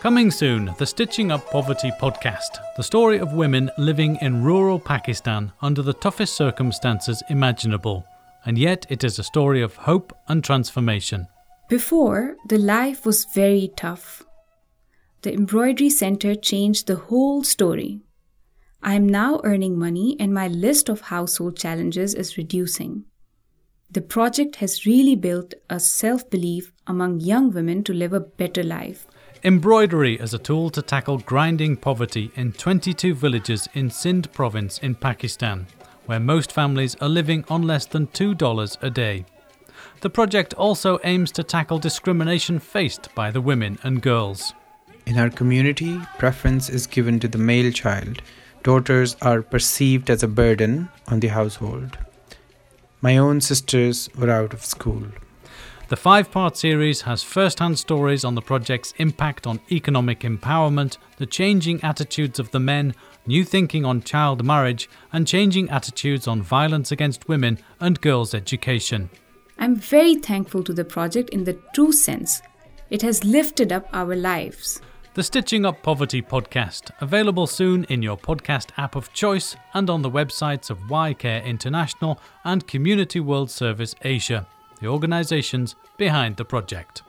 Coming soon, the Stitching Up Poverty podcast, the story of women living in rural Pakistan under the toughest circumstances imaginable. And yet, it is a story of hope and transformation. Before, the life was very tough. The embroidery center changed the whole story. I am now earning money, and my list of household challenges is reducing. The project has really built a self belief among young women to live a better life. Embroidery as a tool to tackle grinding poverty in 22 villages in Sindh province in Pakistan, where most families are living on less than $2 a day. The project also aims to tackle discrimination faced by the women and girls. In our community, preference is given to the male child. Daughters are perceived as a burden on the household. My own sisters were out of school. The five part series has first hand stories on the project's impact on economic empowerment, the changing attitudes of the men, new thinking on child marriage, and changing attitudes on violence against women and girls' education. I'm very thankful to the project in the true sense. It has lifted up our lives. The Stitching Up Poverty podcast, available soon in your podcast app of choice and on the websites of Y Care International and Community World Service Asia the organisations behind the project.